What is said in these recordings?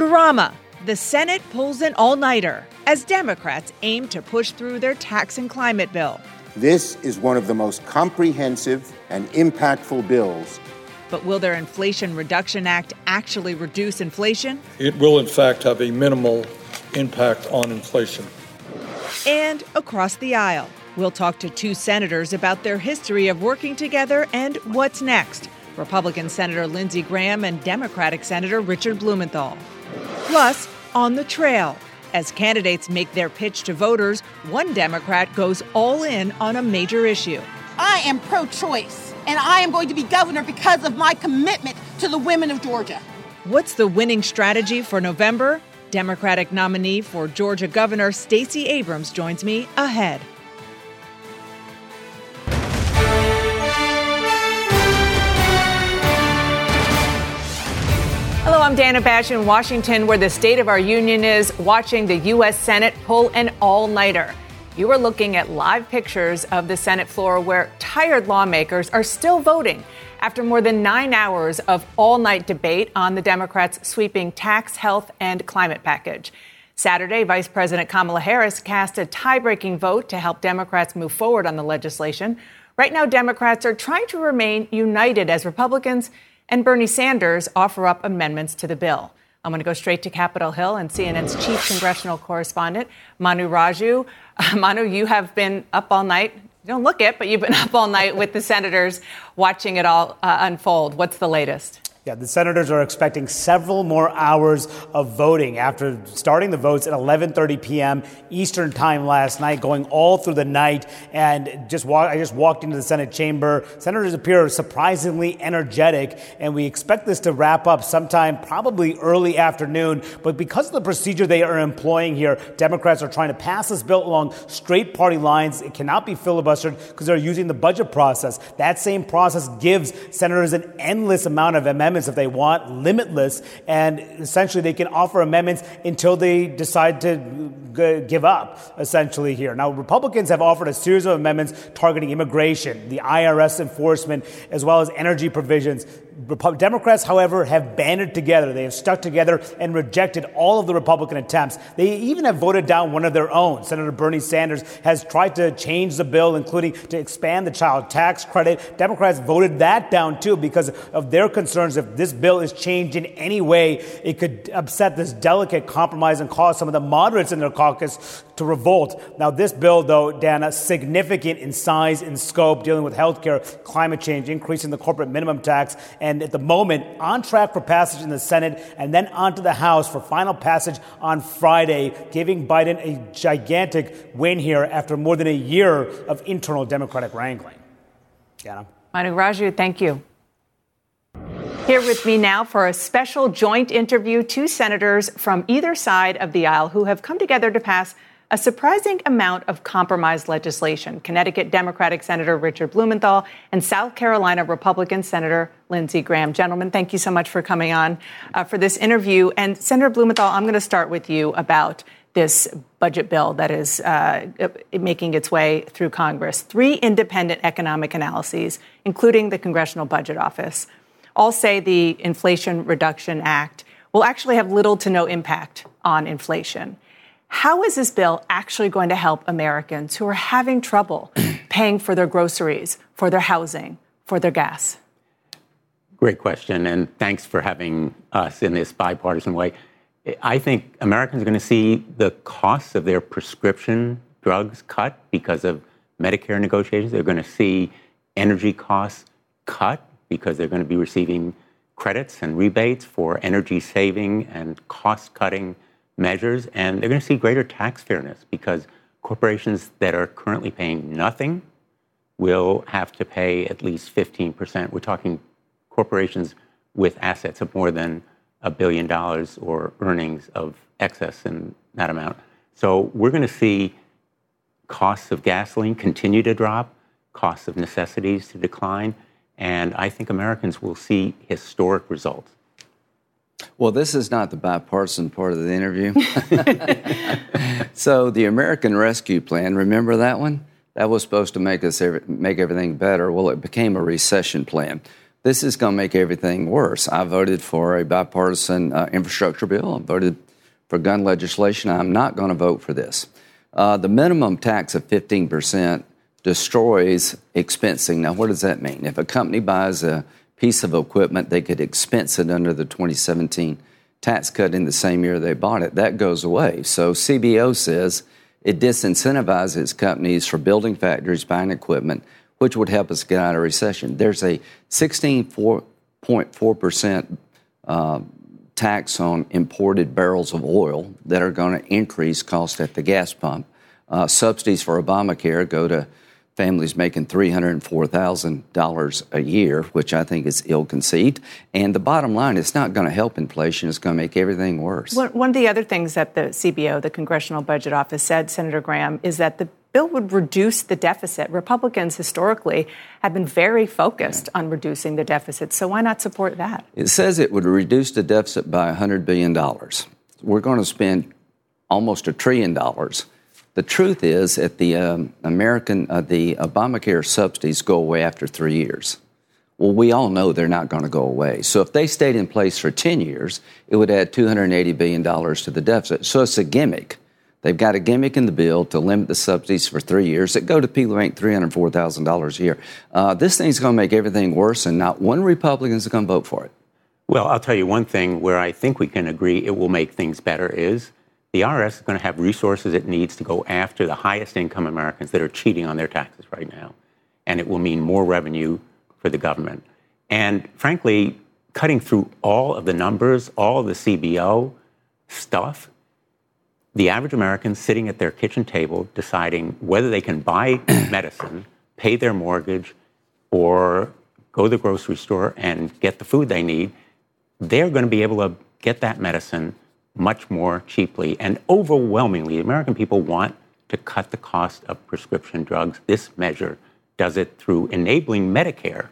Vote-A-Rama. The Senate pulls an all nighter as Democrats aim to push through their tax and climate bill. This is one of the most comprehensive and impactful bills. But will their Inflation Reduction Act actually reduce inflation? It will, in fact, have a minimal impact on inflation. And across the aisle, we'll talk to two senators about their history of working together and what's next. Republican Senator Lindsey Graham and Democratic Senator Richard Blumenthal. Plus, on the trail, as candidates make their pitch to voters, one Democrat goes all in on a major issue. I am pro choice, and I am going to be governor because of my commitment to the women of Georgia. What's the winning strategy for November? Democratic nominee for Georgia Governor Stacey Abrams joins me ahead. I'm Dana Bash in Washington, where the State of our Union is watching the U.S. Senate pull an all nighter. You are looking at live pictures of the Senate floor where tired lawmakers are still voting after more than nine hours of all night debate on the Democrats' sweeping tax, health, and climate package. Saturday, Vice President Kamala Harris cast a tie breaking vote to help Democrats move forward on the legislation. Right now, Democrats are trying to remain united as Republicans and Bernie Sanders offer up amendments to the bill. I'm going to go straight to Capitol Hill and CNN's chief congressional correspondent, Manu Raju. Uh, Manu, you have been up all night. You don't look it, but you've been up all night with the senators watching it all uh, unfold. What's the latest? Yeah, the senators are expecting several more hours of voting after starting the votes at 11:30 p.m. Eastern Time last night, going all through the night. And just walk, I just walked into the Senate chamber. Senators appear surprisingly energetic, and we expect this to wrap up sometime probably early afternoon. But because of the procedure they are employing here, Democrats are trying to pass this bill along straight party lines. It cannot be filibustered because they're using the budget process. That same process gives senators an endless amount of amendments amendments if they want, limitless, and essentially they can offer amendments until they decide to g- give up, essentially, here. Now, Republicans have offered a series of amendments targeting immigration, the IRS enforcement, as well as energy provisions. Democrats, however, have banded together. They have stuck together and rejected all of the Republican attempts. They even have voted down one of their own. Senator Bernie Sanders has tried to change the bill, including to expand the child tax credit. Democrats voted that down too because of their concerns if this bill is changed in any way, it could upset this delicate compromise and cause some of the moderates in their caucus to revolt. Now, this bill, though, Dana, significant in size and scope, dealing with health care, climate change, increasing the corporate minimum tax, and at the moment, on track for passage in the Senate and then onto the House for final passage on Friday, giving Biden a gigantic win here after more than a year of internal Democratic wrangling. Dana. Manu Raju, thank you. Here with me now for a special joint interview, two senators from either side of the aisle who have come together to pass a surprising amount of compromise legislation. Connecticut Democratic Senator Richard Blumenthal and South Carolina Republican Senator Lindsey Graham. Gentlemen, thank you so much for coming on uh, for this interview. And Senator Blumenthal, I'm going to start with you about this budget bill that is uh, making its way through Congress. Three independent economic analyses, including the Congressional Budget Office, all say the Inflation Reduction Act will actually have little to no impact on inflation. How is this bill actually going to help Americans who are having trouble paying for their groceries, for their housing, for their gas? Great question, and thanks for having us in this bipartisan way. I think Americans are going to see the costs of their prescription drugs cut because of Medicare negotiations. They're going to see energy costs cut because they're going to be receiving credits and rebates for energy saving and cost cutting measures. And they're going to see greater tax fairness because corporations that are currently paying nothing will have to pay at least 15%. We're talking corporations with assets of more than a billion dollars or earnings of excess in that amount. So we're going to see costs of gasoline continue to drop, costs of necessities to decline, and I think Americans will see historic results. Well, this is not the bipartisan part of the interview. so, the American Rescue Plan, remember that one? That was supposed to make us make everything better. Well, it became a recession plan. this is going to make everything worse. I voted for a bipartisan uh, infrastructure bill. I voted for gun legislation. I'm not going to vote for this. Uh, the minimum tax of 15% destroys expensing. Now, what does that mean? If a company buys a piece of equipment, they could expense it under the 2017 tax cut in the same year they bought it. That goes away. So CBO says it disincentivizes companies for building factories, buying equipment, which would help us get out of recession. There's a 16.4% uh, tax on imported barrels of oil that are going to increase cost at the gas pump. Uh, subsidies for Obamacare go to families making $304,000 a year, which I think is ill conceived. And the bottom line, it's not going to help inflation, it's going to make everything worse. One of the other things that the CBO, the Congressional Budget Office, said, Senator Graham, is that the bill would reduce the deficit. Republicans historically have been very focused on reducing the deficit. So why not support that? It says it would reduce the deficit by $100 billion. We're going to spend almost a trillion dollars the truth is, that the um, American, uh, the Obamacare subsidies go away after three years. Well, we all know they're not going to go away. So if they stayed in place for 10 years, it would add $280 billion to the deficit. So it's a gimmick. They've got a gimmick in the bill to limit the subsidies for three years that go to people who make $304,000 a year. Uh, this thing's going to make everything worse, and not one Republican is going to vote for it. Well, I'll tell you one thing where I think we can agree it will make things better is the IRS is going to have resources it needs to go after the highest income Americans that are cheating on their taxes right now. And it will mean more revenue for the government. And frankly, cutting through all of the numbers, all of the CBO stuff, the average American sitting at their kitchen table deciding whether they can buy medicine, pay their mortgage, or go to the grocery store and get the food they need, they're going to be able to get that medicine much more cheaply. And overwhelmingly, the American people want to cut the cost of prescription drugs. This measure does it through enabling Medicare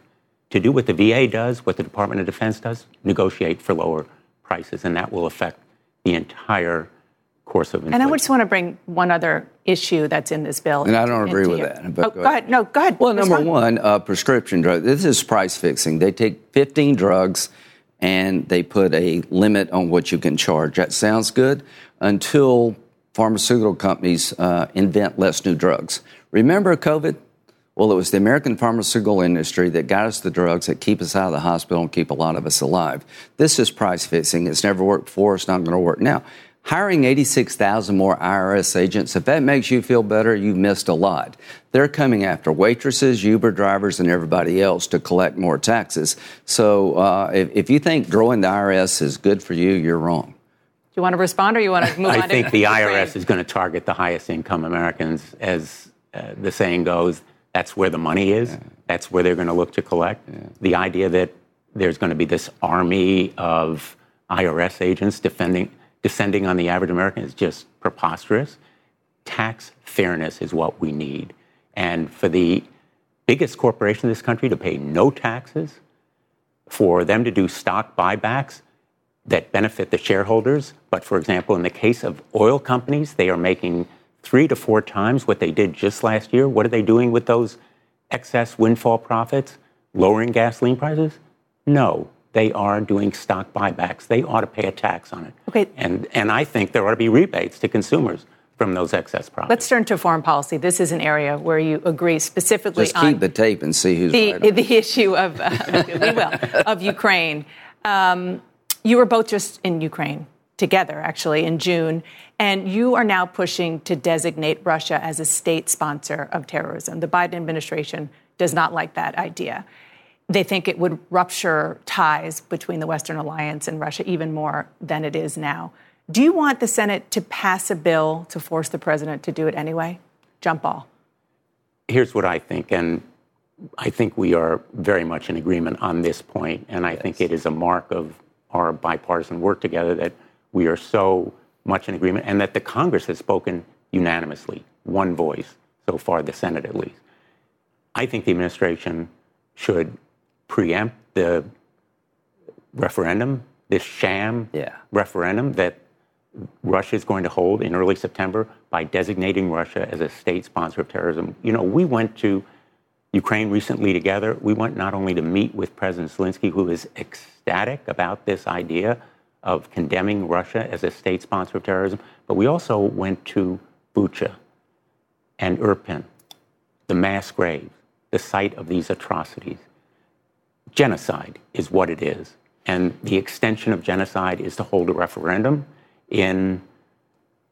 to do what the VA does, what the Department of Defense does, negotiate for lower prices. And that will affect the entire course of inflation. And I just want to bring one other issue that's in this bill. And I don't agree with you. that. But oh, go, ahead. No, go ahead. Well, number one, uh, prescription drugs. This is price fixing. They take 15 drugs and they put a limit on what you can charge. That sounds good until pharmaceutical companies uh, invent less new drugs. Remember COVID? Well, it was the American pharmaceutical industry that got us the drugs that keep us out of the hospital and keep a lot of us alive. This is price fixing. It's never worked before. It's not going to work now. Hiring 86,000 more IRS agents, if that makes you feel better, you've missed a lot. They're coming after waitresses, Uber drivers, and everybody else to collect more taxes. So uh, if, if, you think growing the IRS is good for you, you're wrong. Do you want to respond or you want to move I on? I think the IRS is going to target the highest income Americans. As uh, the saying goes, that's where the money is, yeah. that's where they're going to look to collect. Yeah. The idea that there's going to be this army of IRS agents defending descending on the average American is just preposterous. Tax fairness is what we need. And for the biggest corporation in this country to pay no taxes, for them to do stock buybacks that benefit the shareholders. But for example, in the case of oil companies, they are making three to four times what they did just last year. What are they doing with those excess windfall profits? Lowering gasoline prices? No they are doing stock buybacks. They ought to pay a tax on it. Okay. And, and I think there ought to be rebates to consumers from those excess profits. Let's turn to foreign policy. This is an area where you agree specifically Just keep the tape and see who's the, right. The issue of, uh, we will, of Ukraine. Um, you were both just in Ukraine together, actually, in June, and you are now pushing to designate Russia as a state sponsor of terrorism. The Biden administration does not like that idea they think it would rupture ties between the Western alliance and Russia even more than it is now. Do you want the Senate to pass a bill to force the president to do it anyway? Jump ball. Here's what I think, and I think we are very much in agreement on this point, and I yes. think it is a mark of our bipartisan work together that we are so much in agreement, and that the Congress has spoken unanimously, one voice so far, the Senate at least. I think the administration should preempt the referendum, this sham yeah. referendum that Russia is going to hold in early September by designating Russia as a state sponsor of terrorism. You know, we went to Ukraine recently together, we went not only to meet with President Zelensky, who is ecstatic about this idea of condemning Russia as a state sponsor of terrorism, but we also went to Bucha and Irpin, the mass graves, the site of these atrocities. Genocide is what it is. And the extension of genocide is to hold a referendum in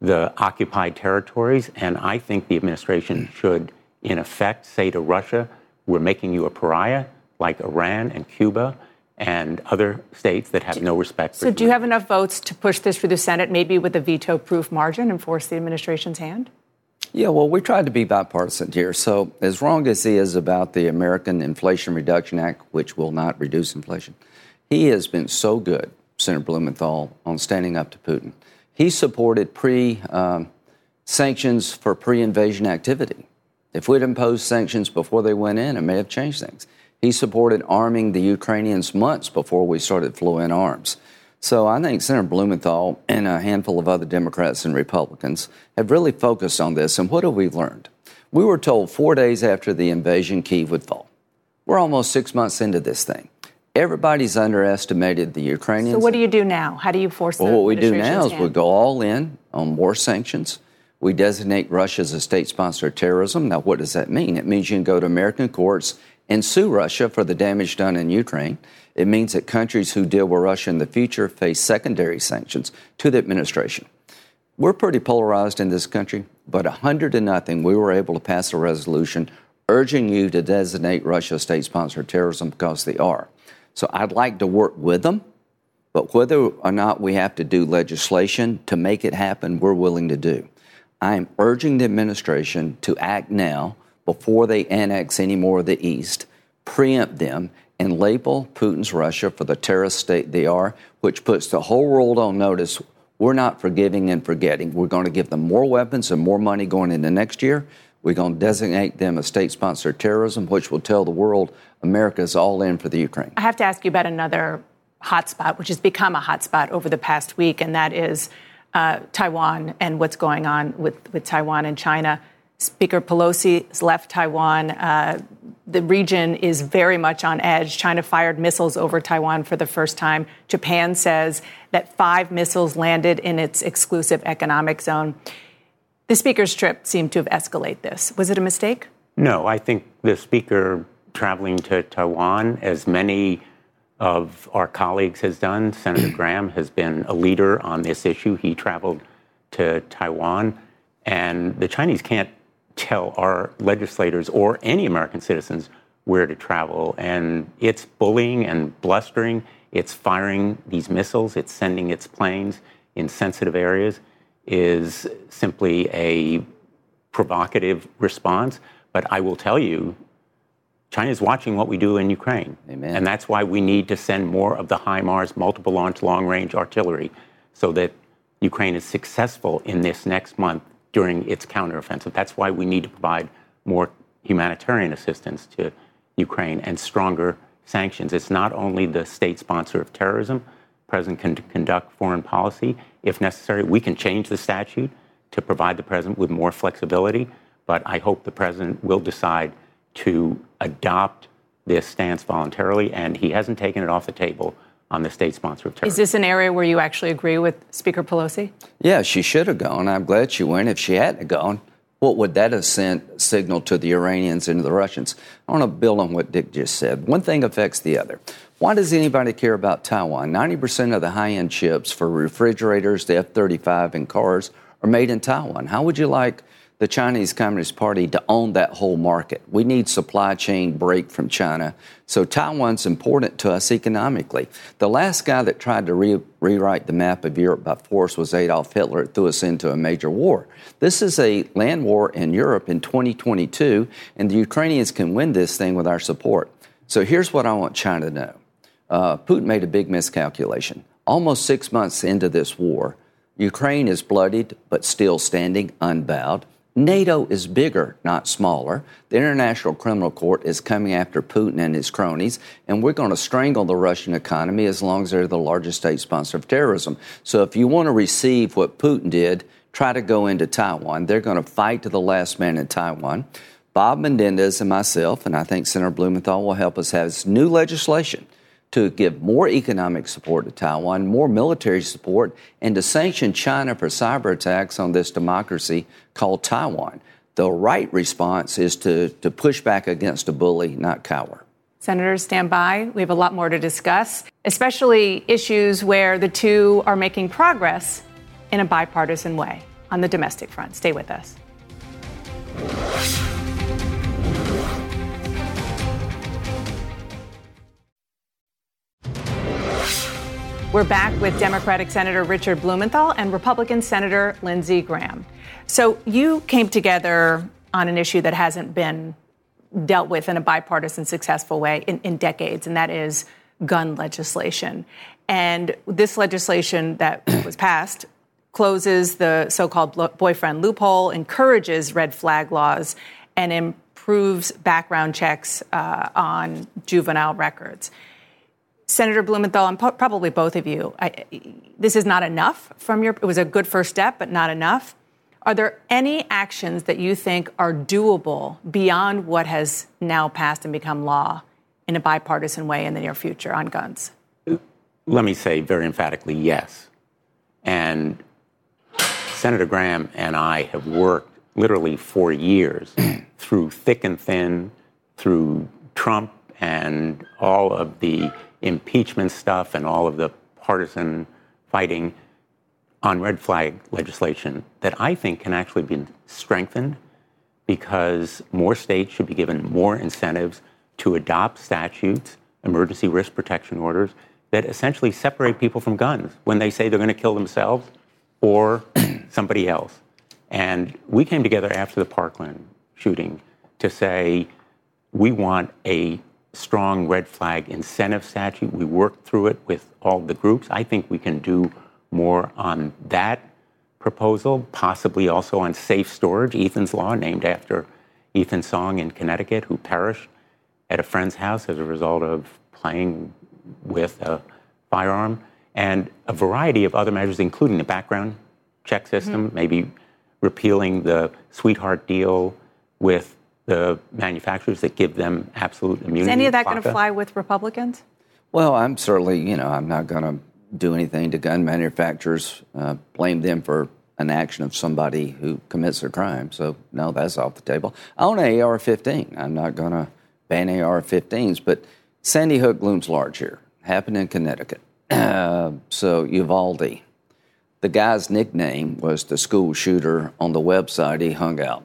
the occupied territories. And I think the administration should, in effect, say to Russia, we're making you a pariah, like Iran and Cuba and other states that have no respect for. So, do you have enough votes to push this through the Senate, maybe with a veto proof margin, and force the administration's hand? Yeah, well, we tried to be bipartisan here. So, as wrong as he is about the American Inflation Reduction Act, which will not reduce inflation, he has been so good, Senator Blumenthal, on standing up to Putin. He supported pre um, sanctions for pre invasion activity. If we'd imposed sanctions before they went in, it may have changed things. He supported arming the Ukrainians months before we started flowing arms. So I think Senator Blumenthal and a handful of other Democrats and Republicans have really focused on this. And what have we learned? We were told four days after the invasion, Kiev would fall. We're almost six months into this thing. Everybody's underestimated the Ukrainians. So what do you do now? How do you force? Well, what we do now is we go all in on more sanctions. We designate Russia as a state sponsor of terrorism. Now, what does that mean? It means you can go to American courts and sue Russia for the damage done in Ukraine. It means that countries who deal with Russia in the future face secondary sanctions to the administration. We're pretty polarized in this country, but 100 to nothing, we were able to pass a resolution urging you to designate Russia state sponsor of terrorism because they are. So I'd like to work with them, but whether or not we have to do legislation to make it happen, we're willing to do. I am urging the administration to act now before they annex any more of the East, preempt them, and label Putin's Russia for the terrorist state they are, which puts the whole world on notice. We're not forgiving and forgetting. We're going to give them more weapons and more money going into next year. We're going to designate them as state sponsored terrorism, which will tell the world America is all in for the Ukraine. I have to ask you about another hotspot, which has become a hotspot over the past week, and that is uh, Taiwan and what's going on with, with Taiwan and China. Speaker Pelosi has left Taiwan. Uh, the region is very much on edge. China fired missiles over Taiwan for the first time. Japan says that five missiles landed in its exclusive economic zone. The speaker's trip seemed to have escalated this. Was it a mistake? No, I think the speaker traveling to Taiwan, as many of our colleagues has done, Senator Graham has been a leader on this issue. He traveled to Taiwan, and the Chinese can't tell our legislators or any American citizens where to travel. And it's bullying and blustering. It's firing these missiles. It's sending its planes in sensitive areas is simply a provocative response. But I will tell you, China is watching what we do in Ukraine. Amen. And that's why we need to send more of the HIMARS multiple launch long range artillery so that Ukraine is successful in this next month during its counteroffensive. That's why we need to provide more humanitarian assistance to Ukraine and stronger sanctions. It's not only the state sponsor of terrorism. The president can conduct foreign policy if necessary. We can change the statute to provide the president with more flexibility, but I hope the president will decide to adopt this stance voluntarily, and he hasn't taken it off the table on the state sponsor of terrorism. Is this an area where you actually agree with Speaker Pelosi? Yeah, she should have gone. I'm glad she went. If she hadn't gone, what would that have sent signal to the Iranians and the Russians? I want to build on what Dick just said. One thing affects the other. Why does anybody care about Taiwan? 90% of the high end chips for refrigerators, the F 35, and cars are made in Taiwan. How would you like the Chinese Communist Party to own that whole market. We need supply chain break from China. So Taiwan's important to us economically. The last guy that tried to re- rewrite the map of Europe by force was Adolf Hitler. It threw us into a major war. This is a land war in Europe in 2022, and the Ukrainians can win this thing with our support. So here's what I want China to know. Uh, Putin made a big miscalculation. Almost six months into this war, Ukraine is bloodied but still standing unbowed. NATO is bigger, not smaller. The International Criminal Court is coming after Putin and his cronies, and we're going to strangle the Russian economy as long as they're the largest state sponsor of terrorism. So if you want to receive what Putin did, try to go into Taiwan. They're going to fight to the last man in Taiwan. Bob Menendez and myself, and I think Senator Blumenthal will help us have this new legislation to give more economic support to Taiwan, more military support, and to sanction China for cyber attacks on this democracy called Taiwan. The right response is to, to push back against a bully, not cower. Senators, stand by. We have a lot more to discuss, especially issues where the two are making progress in a bipartisan way on the domestic front. Stay with us. We're back with Democratic Senator Richard Blumenthal and Republican Senator Lindsey Graham. So you came together on an issue that hasn't been dealt with in a bipartisan, successful way in, in decades, and that is gun legislation. And this legislation that was passed closes the so called boyfriend loophole, encourages red flag laws, and improves background checks uh, on juvenile records. Senator Blumenthal, and probably both of you, I, this is not enough from your, it was a good first step, but not enough. Are there any actions that you think are doable beyond what has now passed and become law in a bipartisan way in the near future on guns? Let me say very emphatically yes. And Senator Graham and I have worked literally for years through thick and thin, through Trump and all of the impeachment stuff and all of the partisan fighting on red flag legislation that I think can actually be strengthened because more states should be given more incentives to adopt statutes, emergency risk protection orders that essentially separate people from guns when they say they're going to kill themselves or somebody else. And we came together after the Parkland shooting to say we want a strong red flag incentive statute. We worked through it with all the groups. I think we can do more on that proposal, possibly also on safe storage, Ethan's Law, named after Ethan Song in Connecticut, who perished at a friend's house as a result of playing with a firearm, and a variety of other measures, including the background check system, mm-hmm. maybe repealing the sweetheart deal with the manufacturers that give them absolute immunity. Is any of that going to fly with Republicans? Well, I'm certainly, you know, I'm not going to do anything to gun manufacturers, uh, blame them for an action of somebody who commits a crime. So, no, that's off the table. I own an AR 15. I'm not going to ban AR 15s, but Sandy Hook looms large here. Happened in Connecticut. Uh, so, Uvalde. The guy's nickname was the school shooter on the website he hung out.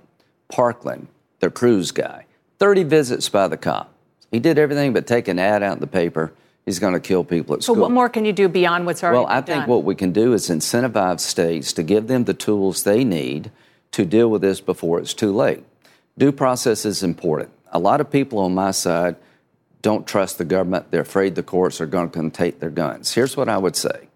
Parkland, the Cruz guy. 30 visits by the cop. He did everything but take an ad out in the paper. He's going to kill people at so school. So, what more can you do beyond what's already Well, I think what we can do is incentivize states to give them the tools they need to deal with this before it's too late. Due process is important. A lot of people on my side don't trust the government. They're afraid the courts are going to take their guns. Here's what I would say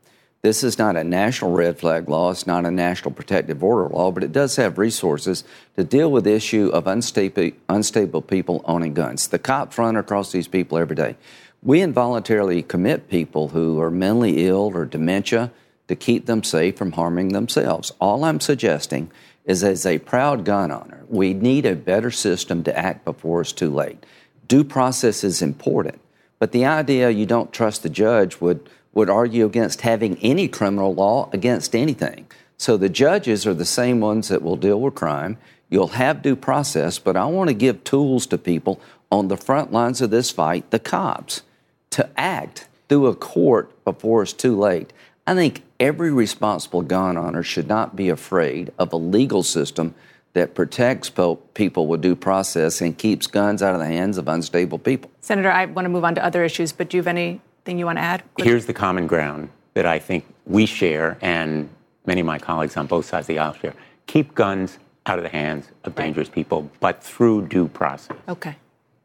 this is not a national red flag law, it's not a national protective order law, but it does have resources to deal with the issue of unstable, unstable people owning guns. The cops run across these people every day. We involuntarily commit people who are mentally ill or dementia to keep them safe from harming themselves. All I'm suggesting is as a proud gun owner, we need a better system to act before it's too late. Due process is important, but the idea you don't trust the judge would would argue against having any criminal law against anything. So the judges are the same ones that will deal with crime. You'll have due process, but I want to give tools to people on the front lines of this fight, the cops, to act through a court before it's too late. I think every responsible gun owner should not be afraid of a legal system that protects people with due process and keeps guns out of the hands of unstable people. Senator, I want to move on to other issues, but do you have any anything you want to add? Here's the common ground that I think we share and many of my colleagues on both sides of the aisle share. Keep guns out of the hands of dangerous people, but through due process. Okay.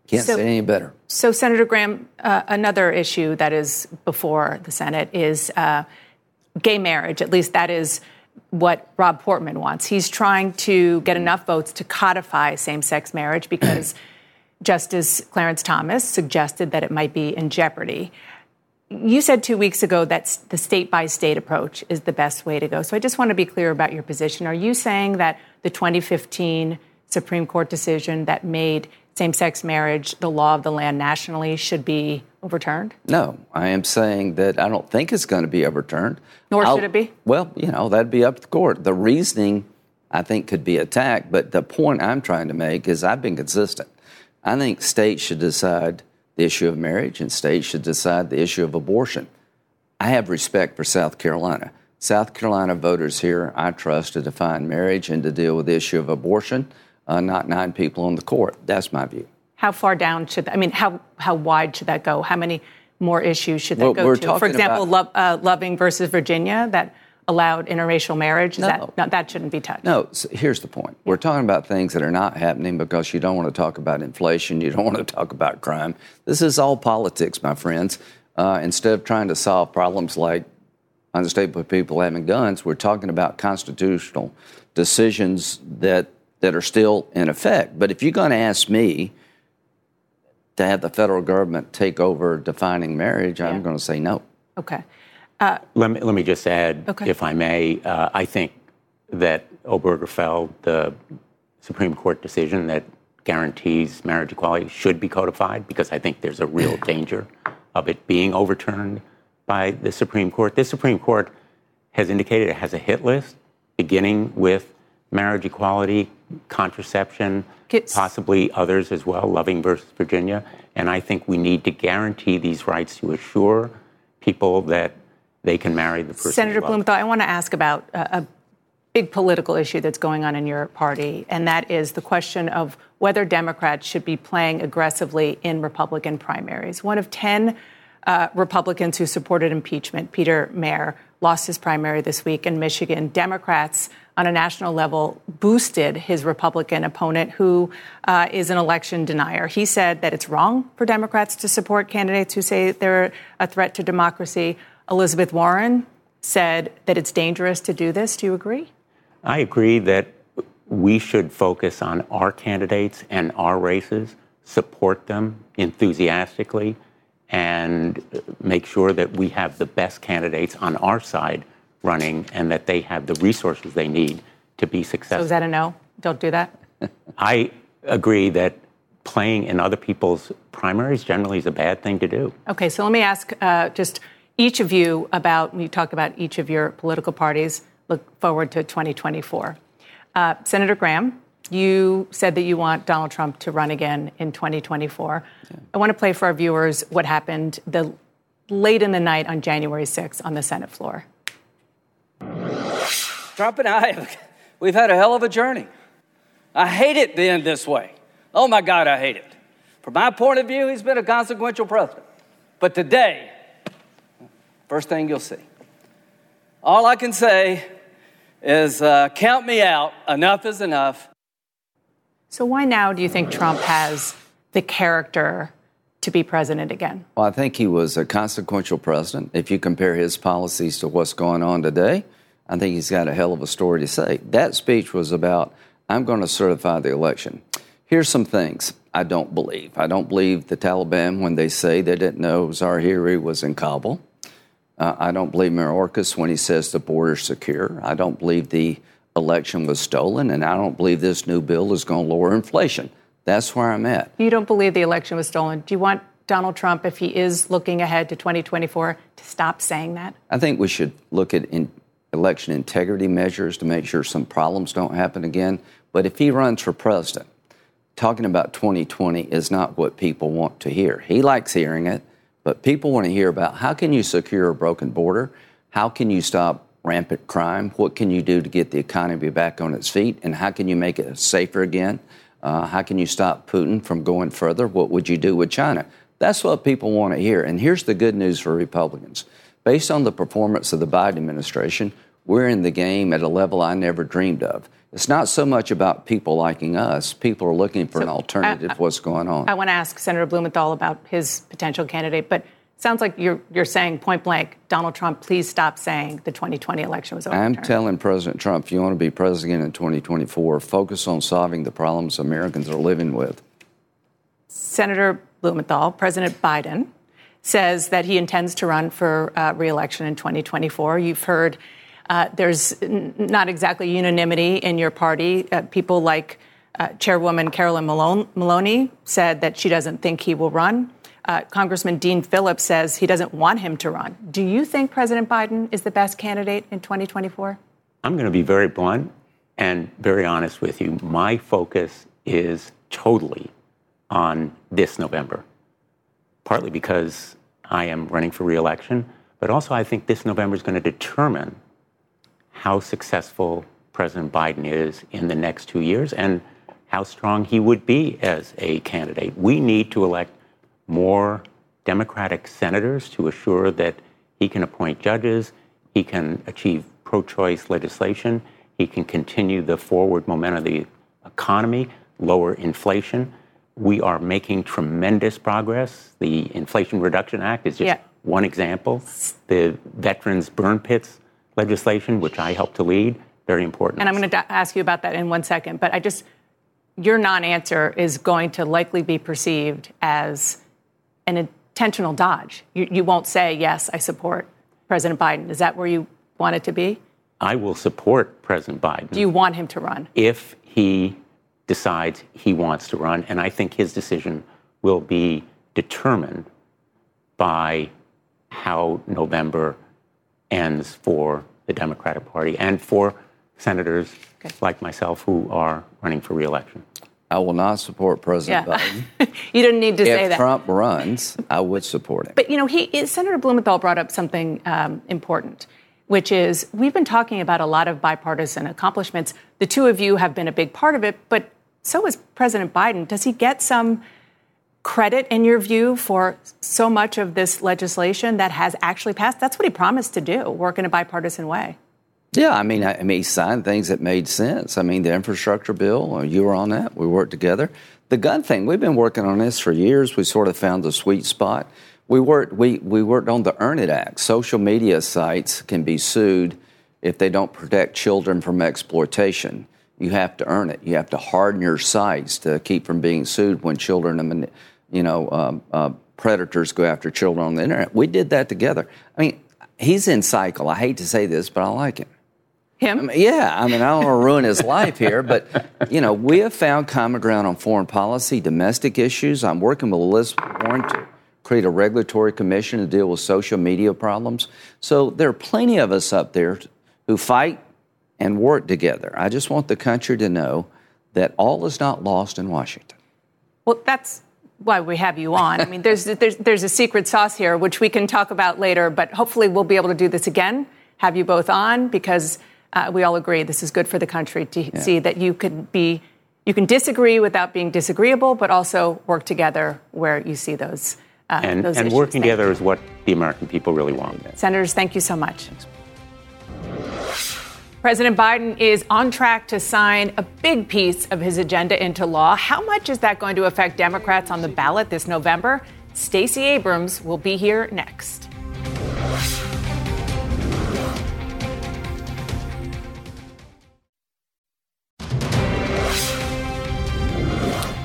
Can't so, say any better. So, Senator Graham, uh, another issue that is before the Senate is uh, gay marriage. At least that is what Rob Portman wants. He's trying to get enough votes to codify same sex marriage because Justice Clarence Thomas suggested that it might be in jeopardy. You said two weeks ago that the state by state approach is the best way to go. So I just want to be clear about your position. Are you saying that the 2015 Supreme Court decision that made same sex marriage the law of the land nationally should be overturned? No, I am saying that I don't think it's going to be overturned. Nor I'll, should it be? Well, you know, that'd be up to the court. The reasoning, I think, could be attacked, but the point I'm trying to make is I've been consistent. I think states should decide the issue of marriage and states should decide the issue of abortion. I have respect for South Carolina. South Carolina voters here, I trust to define marriage and to deal with the issue of abortion, uh, not nine people on the court. That's my view. How far down should I mean? How how wide should that go? How many more issues should that well, go to? For example, about, Lo- uh, Loving versus Virginia that allowed interracial marriage. Is no. that no, that shouldn't be touched? No. So here's the point. We're talking about things that are not happening because you don't want to talk about inflation. You don't want to talk about crime. This is all politics, my friends. Uh, instead of trying to solve problems like unstable people having guns, we're talking about constitutional decisions that that are still in effect. But if you're going to ask me to have the federal government take over defining marriage, yeah. I'm going to say no. Okay. Uh, let, me, let me just add, okay. if I may, uh, I think that Obergefell, the Supreme Court decision that guarantees marriage equality, should be codified because I think there's a real danger of it being overturned by the Supreme Court. The Supreme Court has indicated it has a hit list beginning with marriage equality, contraception, possibly others as well, Loving versus Virginia. And I think we need to guarantee these rights to assure people that they can marry the person. Senator Blumenthal, I want to ask about a, a big political issue that's going on in your party, and that is the question of whether Democrats should be playing aggressively in Republican primaries. One of 10 uh, Republicans who supported impeachment, Peter Meijer, lost his primary this week in Michigan. Democrats on a national level boosted his Republican opponent, who uh, is an election denier. He said that it's wrong for Democrats to support candidates who say they're a threat to democracy. Elizabeth Warren said that it's dangerous to do this. Do you agree? I agree that we should focus on our candidates and our races, support them enthusiastically, and make sure that we have the best candidates on our side running and that they have the resources they need to be successful. So is that a no? Don't do that? I agree that playing in other people's primaries generally is a bad thing to do. Okay, so let me ask uh, just each of you about, when you talk about each of your political parties, look forward to 2024. Uh, Senator Graham, you said that you want Donald Trump to run again in 2024. Yeah. I want to play for our viewers what happened the late in the night on January 6th on the Senate floor. Trump and I, we've had a hell of a journey. I hate it being this way. Oh my God, I hate it. From my point of view, he's been a consequential president. But today, first thing you'll see, all I can say is uh, count me out. Enough is enough. So, why now do you think Trump has the character to be president again? Well, I think he was a consequential president. If you compare his policies to what's going on today, I think he's got a hell of a story to say. That speech was about, I'm going to certify the election. Here's some things I don't believe. I don't believe the Taliban when they say they didn't know Zawahiri was in Kabul. Uh, I don't believe Mayorkas when he says the border's secure. I don't believe the election was stolen, and I don't believe this new bill is going to lower inflation. That's where I'm at. You don't believe the election was stolen. Do you want Donald Trump, if he is looking ahead to 2024, to stop saying that? I think we should look at in election integrity measures to make sure some problems don't happen again. But if he runs for president, talking about 2020 is not what people want to hear. He likes hearing it, but people want to hear about how can you secure a broken border? How can you stop rampant crime? What can you do to get the economy back on its feet? And how can you make it safer again? Uh, how can you stop Putin from going further? What would you do with China? That's what people want to hear. And here's the good news for Republicans. Based on the performance of the Biden administration, we're in the game at a level I never dreamed of. It's not so much about people liking us. People are looking for so, an alternative uh, to what's going on. I want to ask Senator Blumenthal about his potential candidate, but sounds like you're, you're saying point blank, Donald Trump, please stop saying the 2020 election was overturned. I'm telling President Trump, if you want to be president in 2024, focus on solving the problems Americans are living with. Senator Blumenthal, President Biden says that he intends to run for uh, reelection in 2024. You've heard uh, there's n- not exactly unanimity in your party. Uh, people like Uh, Chairwoman Carolyn Maloney said that she doesn't think he will run. Uh, Congressman Dean Phillips says he doesn't want him to run. Do you think President Biden is the best candidate in 2024? I'm going to be very blunt and very honest with you. My focus is totally on this November, partly because I am running for reelection, but also I think this November is going to determine how successful President Biden is in the next two years and how strong he would be as a candidate. We need to elect more Democratic senators to assure that he can appoint judges, he can achieve pro choice legislation, he can continue the forward momentum of the economy, lower inflation. We are making tremendous progress. The Inflation Reduction Act is just yeah. one example. The Veterans Burn Pits legislation, which I helped to lead, very important. And I'm going to ask you about that in one second, but I just, your non answer is going to likely be perceived as an intentional dodge. You, you won't say, yes, I support President Biden. Is that where you want it to be? I will support President Biden. Do you want him to run? If he decides he wants to run, and I think his decision will be determined by how November ends for the Democratic Party and for senators okay. like myself who are running for reelection. I will not support President yeah. Biden. you didn't need to if say that. If Trump runs, I would support him. But you know, he, Senator Blumenthal brought up something um, important, which is we've been talking about a lot of bipartisan accomplishments. The two of you have been a big part of it, but so is President Biden. Does he get some credit, in your view, for so much of this legislation that has actually passed? That's what he promised to do, work in a bipartisan way. Yeah, I mean, I, I mean, he signed things that made sense. I mean, the infrastructure bill, uh, you were on that. We worked together. The gun thing, we've been working on this for years. We sort of found the sweet spot. We worked, we, we worked on the Earn It Act. Social media sites can be sued if they don't protect children from exploitation. You have to earn it. You have to harden your sites to keep from being sued when children, and you know, um, uh, predators go after children on the internet. We did that together. I mean, he's in cycle. I hate to say this, but I like him. Him? I mean, yeah, I mean, I don't want to ruin his life here, but you know, we have found common ground on foreign policy, domestic issues. I'm working with Elizabeth Warren to create a regulatory commission to deal with social media problems. So there are plenty of us up there who fight and work together. I just want the country to know that all is not lost in Washington. Well, that's why we have you on. I mean, there's, there's, there's a secret sauce here, which we can talk about later, but hopefully we'll be able to do this again, have you both on, because uh, we all agree this is good for the country to yeah. see that you can be you can disagree without being disagreeable, but also work together where you see those. Uh, and, those and working together is what the American people really want. Senators, thank you so much. President Biden is on track to sign a big piece of his agenda into law. How much is that going to affect Democrats on the ballot this November? Stacey Abrams will be here next.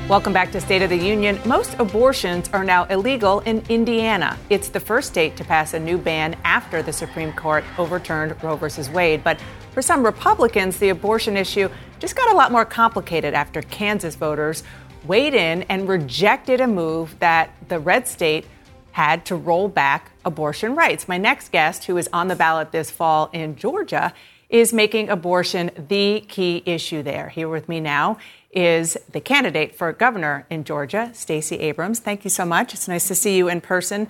Welcome back to State of the Union. Most abortions are now illegal in Indiana. It's the first state to pass a new ban after the Supreme Court overturned Roe v. Wade. But for some Republicans, the abortion issue just got a lot more complicated after Kansas voters weighed in and rejected a move that the red state had to roll back abortion rights. My next guest, who is on the ballot this fall in Georgia, is making abortion the key issue there. Here with me now is the candidate for governor in Georgia, Stacey Abrams. Thank you so much. It's nice to see you in person.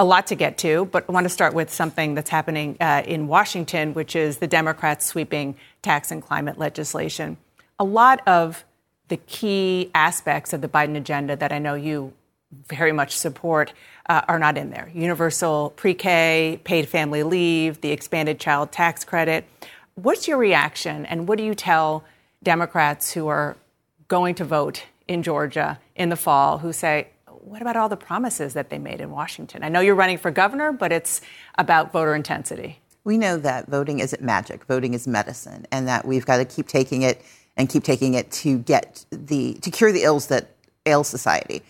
A lot to get to, but I want to start with something that's happening uh, in Washington, which is the Democrats sweeping tax and climate legislation. A lot of the key aspects of the Biden agenda that I know you very much support uh, are not in there. Universal pre K, paid family leave, the expanded child tax credit. What's your reaction, and what do you tell Democrats who are going to vote in Georgia in the fall who say, what about all the promises that they made in Washington? I know you're running for governor, but it's about voter intensity. We know that voting isn't magic, voting is medicine, and that we've got to keep taking it and keep taking it to get the to cure the ills that ail society.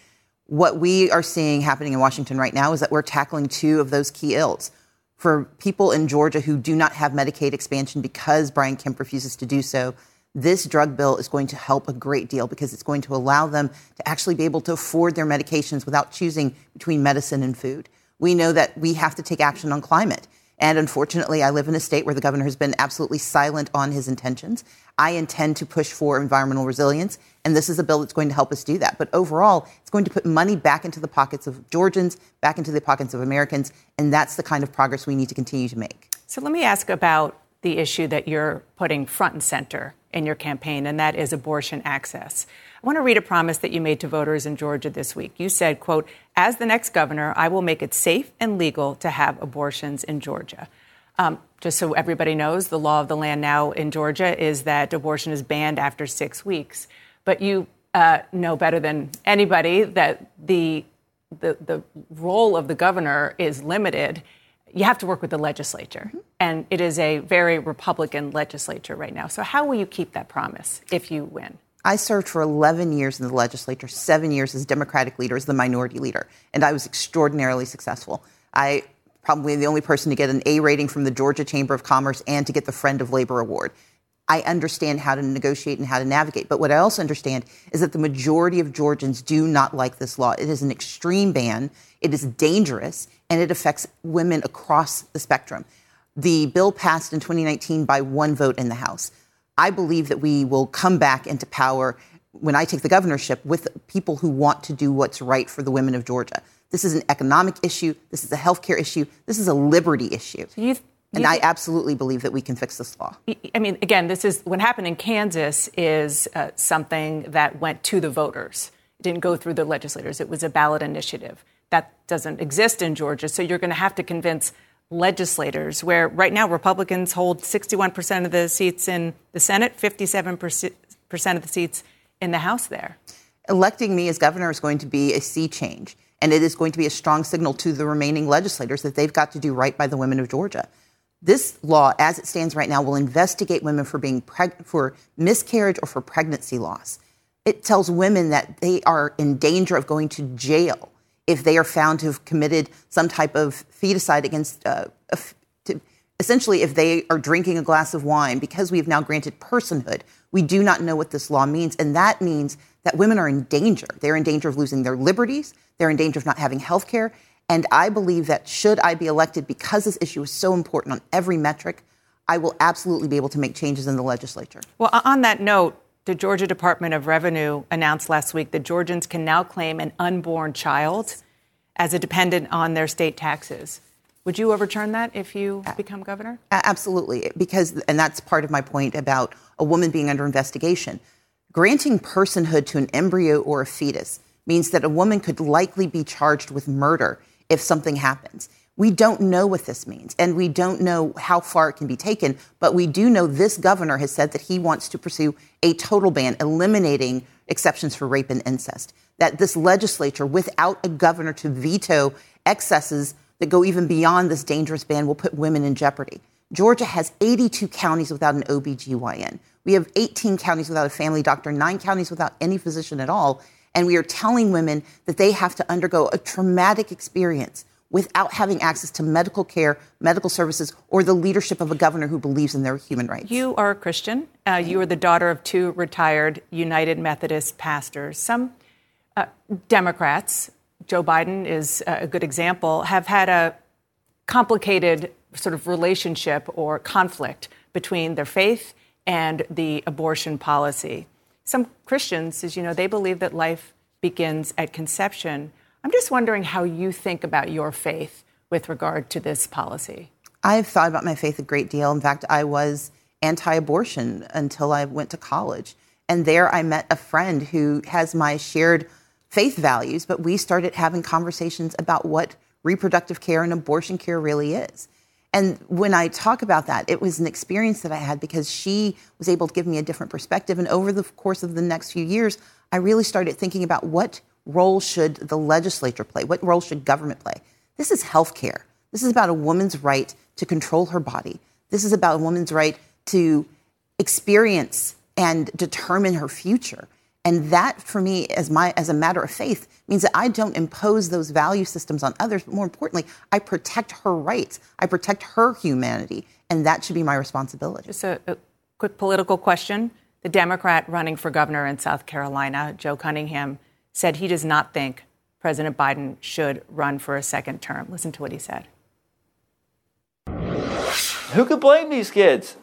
What we are seeing happening in Washington right now is that we're tackling two of those key ills. For people in Georgia who do not have Medicaid expansion because Brian Kemp refuses to do so, this drug bill is going to help a great deal because it's going to allow them to actually be able to afford their medications without choosing between medicine and food. We know that we have to take action on climate. And unfortunately, I live in a state where the governor has been absolutely silent on his intentions. I intend to push for environmental resilience, and this is a bill that's going to help us do that. But overall, it's going to put money back into the pockets of Georgians, back into the pockets of Americans, and that's the kind of progress we need to continue to make. So let me ask about the issue that you're putting front and center in your campaign, and that is abortion access. I want to read a promise that you made to voters in Georgia this week. You said, quote, as the next governor, I will make it safe and legal to have abortions in Georgia. Um, just so everybody knows, the law of the land now in Georgia is that abortion is banned after six weeks. But you uh, know better than anybody that the, the, the role of the governor is limited you have to work with the legislature. Mm-hmm. And it is a very Republican legislature right now. So, how will you keep that promise if you win? I served for 11 years in the legislature, seven years as Democratic leader, as the minority leader, and I was extraordinarily successful. I probably the only person to get an A rating from the Georgia Chamber of Commerce and to get the Friend of Labor Award. I understand how to negotiate and how to navigate. But what I also understand is that the majority of Georgians do not like this law. It is an extreme ban. It is dangerous and it affects women across the spectrum. The bill passed in 2019 by one vote in the House. I believe that we will come back into power when I take the governorship with people who want to do what's right for the women of Georgia. This is an economic issue. This is a healthcare issue. This is a liberty issue. So you, and I absolutely believe that we can fix this law. I mean, again, this is what happened in Kansas is uh, something that went to the voters. It didn't go through the legislators. It was a ballot initiative. That doesn't exist in Georgia. So you're going to have to convince legislators, where right now Republicans hold 61% of the seats in the Senate, 57% of the seats in the House there. Electing me as governor is going to be a sea change. And it is going to be a strong signal to the remaining legislators that they've got to do right by the women of Georgia. This law, as it stands right now, will investigate women for being preg- for miscarriage or for pregnancy loss. It tells women that they are in danger of going to jail if they are found to have committed some type of feticide against, uh, to, essentially, if they are drinking a glass of wine, because we have now granted personhood, we do not know what this law means. And that means that women are in danger. They're in danger of losing their liberties, they're in danger of not having health care. And I believe that should I be elected, because this issue is so important on every metric, I will absolutely be able to make changes in the legislature. Well, uh, on that note, the Georgia Department of Revenue announced last week that Georgians can now claim an unborn child as a dependent on their state taxes. Would you overturn that if you become governor? Absolutely, because, and that's part of my point about a woman being under investigation. Granting personhood to an embryo or a fetus means that a woman could likely be charged with murder if something happens. We don't know what this means, and we don't know how far it can be taken, but we do know this governor has said that he wants to pursue a total ban, eliminating exceptions for rape and incest. That this legislature, without a governor to veto excesses that go even beyond this dangerous ban, will put women in jeopardy. Georgia has 82 counties without an OBGYN. We have 18 counties without a family doctor, nine counties without any physician at all. And we are telling women that they have to undergo a traumatic experience without having access to medical care, medical services, or the leadership of a governor who believes in their human rights. You are a Christian. Uh, you are the daughter of two retired United Methodist pastors. Some uh, Democrats, Joe Biden is a good example, have had a complicated sort of relationship or conflict between their faith and the abortion policy. Some Christians, as you know, they believe that life begins at conception. I'm just wondering how you think about your faith with regard to this policy. I've thought about my faith a great deal. In fact, I was anti abortion until I went to college. And there I met a friend who has my shared faith values, but we started having conversations about what reproductive care and abortion care really is. And when I talk about that, it was an experience that I had because she was able to give me a different perspective. And over the course of the next few years, I really started thinking about what role should the legislature play? What role should government play? This is health care. This is about a woman's right to control her body. This is about a woman's right to experience and determine her future. And that, for me, as my as a matter of faith, means that I don't impose those value systems on others. But more importantly, I protect her rights. I protect her humanity, and that should be my responsibility. Just a, a quick political question: The Democrat running for governor in South Carolina, Joe Cunningham, said he does not think President Biden should run for a second term. Listen to what he said. Who could blame these kids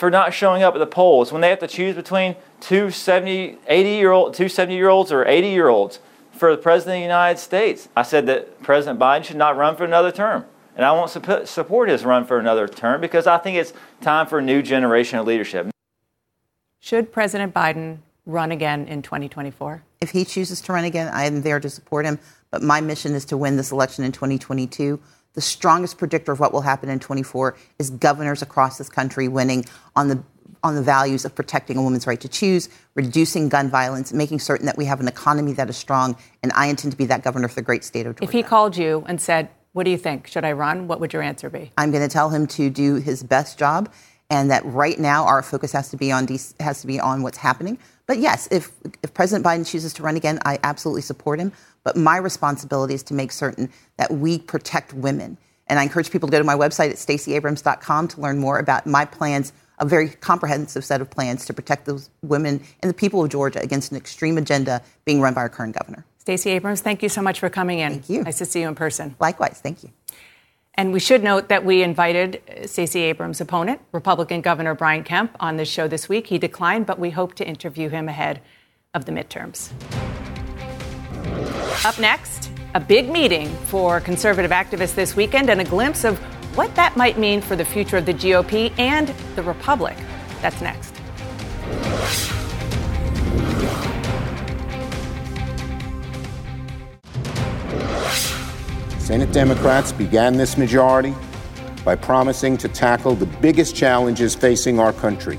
for not showing up at the polls when they have to choose between two 70, 80 year old, two 70 year olds or 80 year olds for the President of the United States? I said that President Biden should not run for another term. And I won't support his run for another term because I think it's time for a new generation of leadership. Should President Biden run again in 2024? If he chooses to run again, I am there to support him. But my mission is to win this election in 2022. The strongest predictor of what will happen in 24 is governors across this country winning on the on the values of protecting a woman's right to choose, reducing gun violence, making certain that we have an economy that is strong. And I intend to be that governor for the great state of Georgia. If he called you and said, "What do you think? Should I run?" What would your answer be? I'm going to tell him to do his best job, and that right now our focus has to be on has to be on what's happening. But yes, if, if President Biden chooses to run again, I absolutely support him. But my responsibility is to make certain that we protect women. And I encourage people to go to my website at staceyabrams.com to learn more about my plans, a very comprehensive set of plans to protect those women and the people of Georgia against an extreme agenda being run by our current governor. Stacey Abrams, thank you so much for coming in. Thank you. Nice to see you in person. Likewise, thank you. And we should note that we invited Stacey Abrams' opponent, Republican Governor Brian Kemp, on this show this week. He declined, but we hope to interview him ahead of the midterms. Up next, a big meeting for conservative activists this weekend and a glimpse of what that might mean for the future of the GOP and the Republic. That's next. Senate Democrats began this majority by promising to tackle the biggest challenges facing our country.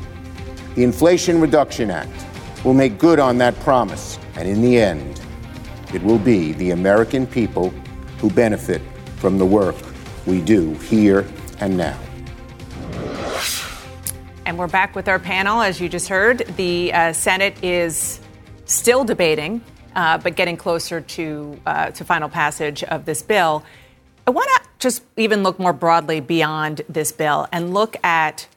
The Inflation Reduction Act will make good on that promise, and in the end, it will be the American people who benefit from the work we do here and now. And we're back with our panel. As you just heard, the uh, Senate is still debating uh, but getting closer to uh, to final passage of this bill. I want to just even look more broadly beyond this bill and look at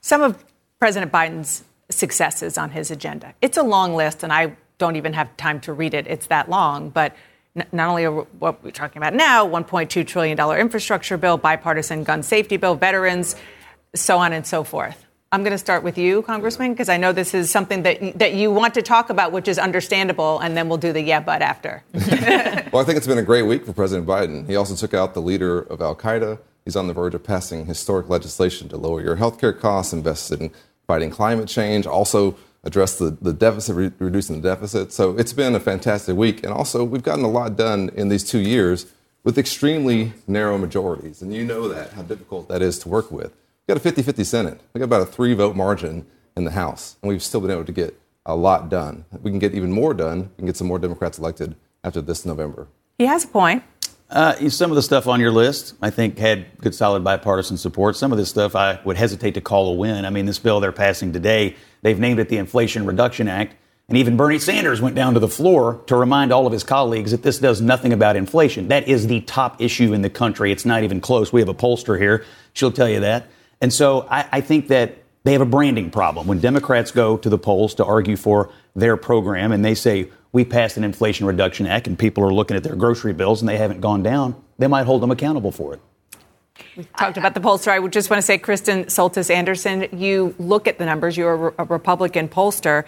some of President Biden's successes on his agenda. It's a long list, and I don't even have time to read it. It's that long, but not only what we're talking about now, $1.2 trillion infrastructure bill, bipartisan gun safety bill, veterans, so on and so forth. I'm going to start with you, Congressman, because I know this is something that that you want to talk about, which is understandable, and then we'll do the yeah, but after. well, I think it's been a great week for President Biden. He also took out the leader of Al Qaeda. He's on the verge of passing historic legislation to lower your health care costs, invest in fighting climate change, also address the, the deficit, re- reducing the deficit. So it's been a fantastic week. And also, we've gotten a lot done in these two years with extremely narrow majorities. And you know that, how difficult that is to work with We've got a 50 50 Senate. we've got about a three vote margin in the House, and we've still been able to get a lot done. We can get even more done. We can get some more Democrats elected after this November. He has a point. Uh, some of the stuff on your list, I think, had good, solid bipartisan support. Some of this stuff I would hesitate to call a win. I mean, this bill they're passing today, they've named it the Inflation Reduction Act. And even Bernie Sanders went down to the floor to remind all of his colleagues that this does nothing about inflation. That is the top issue in the country. It's not even close. We have a pollster here. She'll tell you that. And so I, I think that they have a branding problem. When Democrats go to the polls to argue for their program and they say, we passed an Inflation Reduction Act and people are looking at their grocery bills and they haven't gone down, they might hold them accountable for it. We talked about the pollster. I would just want to say, Kristen Soltis Anderson, you look at the numbers, you're a Republican pollster.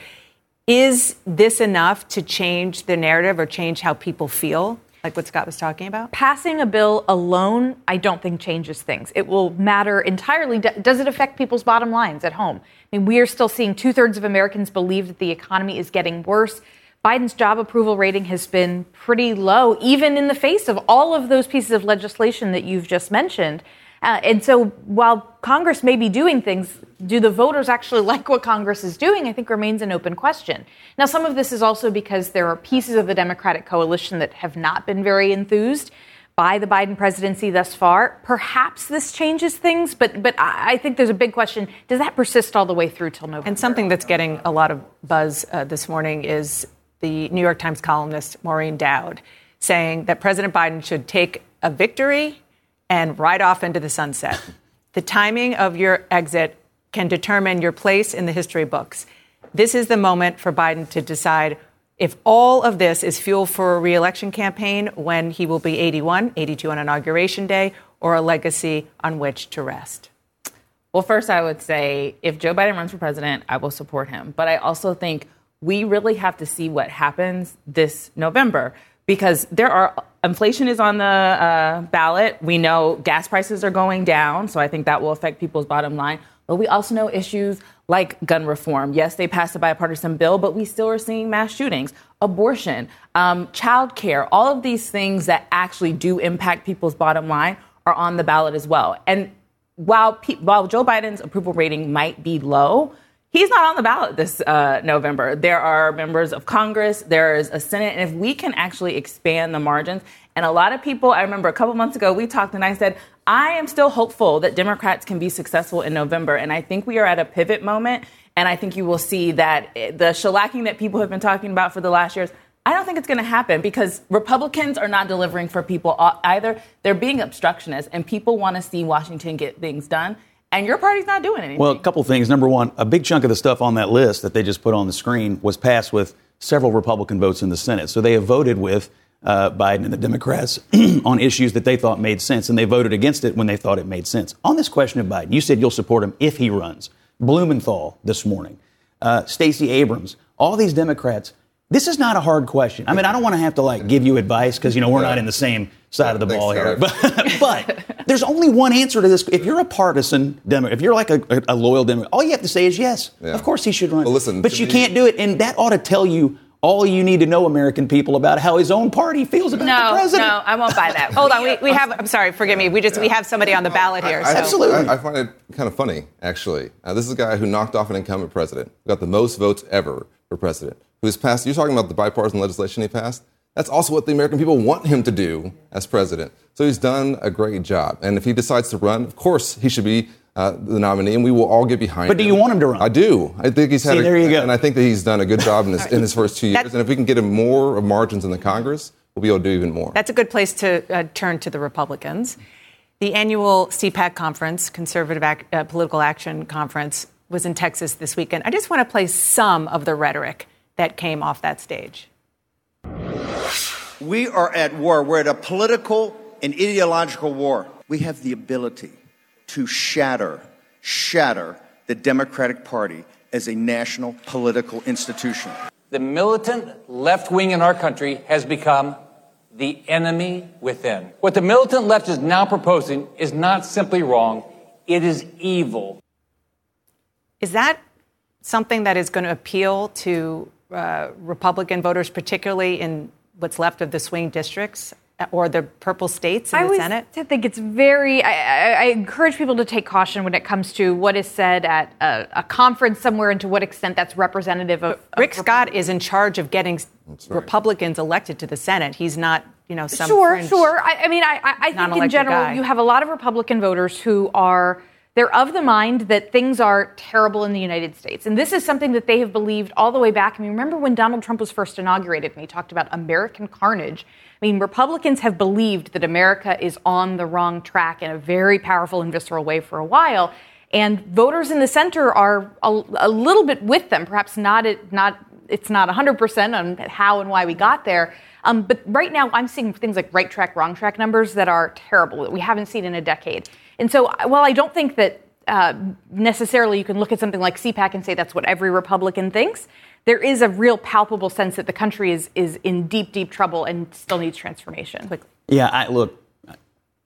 Is this enough to change the narrative or change how people feel like what Scott was talking about? Passing a bill alone, I don't think changes things. It will matter entirely. Does it affect people's bottom lines at home? I mean, we are still seeing two thirds of Americans believe that the economy is getting worse. Biden's job approval rating has been pretty low, even in the face of all of those pieces of legislation that you've just mentioned. Uh, and so while Congress may be doing things, do the voters actually like what Congress is doing? I think remains an open question. Now, some of this is also because there are pieces of the Democratic coalition that have not been very enthused by the Biden presidency thus far. Perhaps this changes things, but but I think there's a big question: Does that persist all the way through till November? And something that's getting a lot of buzz uh, this morning is the New York Times columnist Maureen Dowd saying that President Biden should take a victory and ride off into the sunset. the timing of your exit can determine your place in the history books. this is the moment for Biden to decide if all of this is fuel for a reelection campaign when he will be 81, 82 on Inauguration Day, or a legacy on which to rest. Well, first, I would say if Joe Biden runs for president, I will support him. But I also think we really have to see what happens this November because there are inflation is on the uh, ballot. We know gas prices are going down, so I think that will affect people's bottom line. But we also know issues like gun reform. Yes, they passed a bipartisan bill, but we still are seeing mass shootings, abortion, um, child care. All of these things that actually do impact people's bottom line are on the ballot as well. And while, pe- while Joe Biden's approval rating might be low, he's not on the ballot this uh, November. There are members of Congress, there is a Senate, and if we can actually expand the margins, and a lot of people, I remember a couple months ago, we talked and I said, I am still hopeful that Democrats can be successful in November. And I think we are at a pivot moment. And I think you will see that the shellacking that people have been talking about for the last years, I don't think it's going to happen because Republicans are not delivering for people either. They're being obstructionists, and people want to see Washington get things done. And your party's not doing anything. Well, a couple things. Number one, a big chunk of the stuff on that list that they just put on the screen was passed with several Republican votes in the Senate. So they have voted with uh, Biden and the Democrats on issues that they thought made sense, and they voted against it when they thought it made sense. On this question of Biden, you said you'll support him if he runs. Blumenthal this morning, uh, Stacey Abrams, all these Democrats. This is not a hard question. I mean, I don't want to have to like give you advice because you know we're not in the same side of the ball here. But, but there's only one answer to this. If you're a partisan Democrat, if you're like a, a, a loyal Democrat, all you have to say is yes. Yeah. Of course he should run. Well, listen, but you me, can't do it, and that ought to tell you all you need to know, American people, about how his own party feels about no, the president. No, I won't buy that. Hold on, we, we have. I'm sorry, forgive me. We just yeah. we have somebody on the ballot here. I, so. Absolutely, I, I, find it kind of funny, actually. Uh, this is a guy who knocked off an incumbent president, who got the most votes ever for president, who has passed. You're talking about the bipartisan legislation he passed. That's also what the American people want him to do as president. So he's done a great job. And if he decides to run, of course he should be uh, the nominee, and we will all get behind but him. do you want him to run? I do. I think he's had. See, a, there you go. And I think that he's done a good job in his, in his first two years. and if we can get him more of margins in the Congress, we'll be able to do even more. That's a good place to uh, turn to the Republicans. The annual CPAC conference, Conservative Ac- uh, Political Action Conference, was in Texas this weekend. I just want to play some of the rhetoric that came off that stage. We are at war. We're at a political and ideological war. We have the ability to shatter shatter the Democratic Party as a national political institution. The militant left wing in our country has become the enemy within. What the militant left is now proposing is not simply wrong, it is evil. Is that something that is going to appeal to uh, Republican voters, particularly in what's left of the swing districts? or the purple states in I the Senate? I think it's very. I, I, I, encourage people to take caution when it comes to what is said at a, a conference somewhere, and to what extent that's representative of. Rick Scott is in charge of getting right. Republicans elected to the Senate. He's not, you know, some sure, fringe, sure. I, I mean, I, I think in general, guy. you have a lot of Republican voters who are. They're of the mind that things are terrible in the United States. And this is something that they have believed all the way back. I mean, remember when Donald Trump was first inaugurated and he talked about American carnage? I mean, Republicans have believed that America is on the wrong track in a very powerful and visceral way for a while. And voters in the center are a, a little bit with them, perhaps not, not it's not 100% on how and why we got there. Um, but right now, I'm seeing things like right track, wrong track numbers that are terrible, that we haven't seen in a decade. And so, while I don't think that uh, necessarily you can look at something like CPAC and say that's what every Republican thinks, there is a real palpable sense that the country is is in deep, deep trouble and still needs transformation. Yeah, I, look,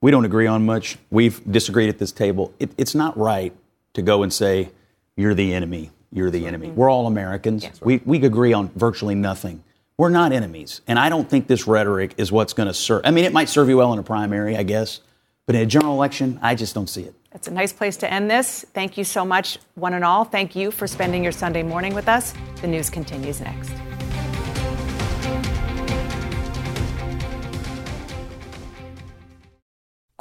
we don't agree on much. We've disagreed at this table. It, it's not right to go and say you're the enemy. You're the enemy. We're all Americans. Yeah. We we agree on virtually nothing. We're not enemies, and I don't think this rhetoric is what's going to serve. I mean, it might serve you well in a primary, I guess, but in a general election, I just don't see it. That's a nice place to end this. Thank you so much, one and all. Thank you for spending your Sunday morning with us. The news continues next.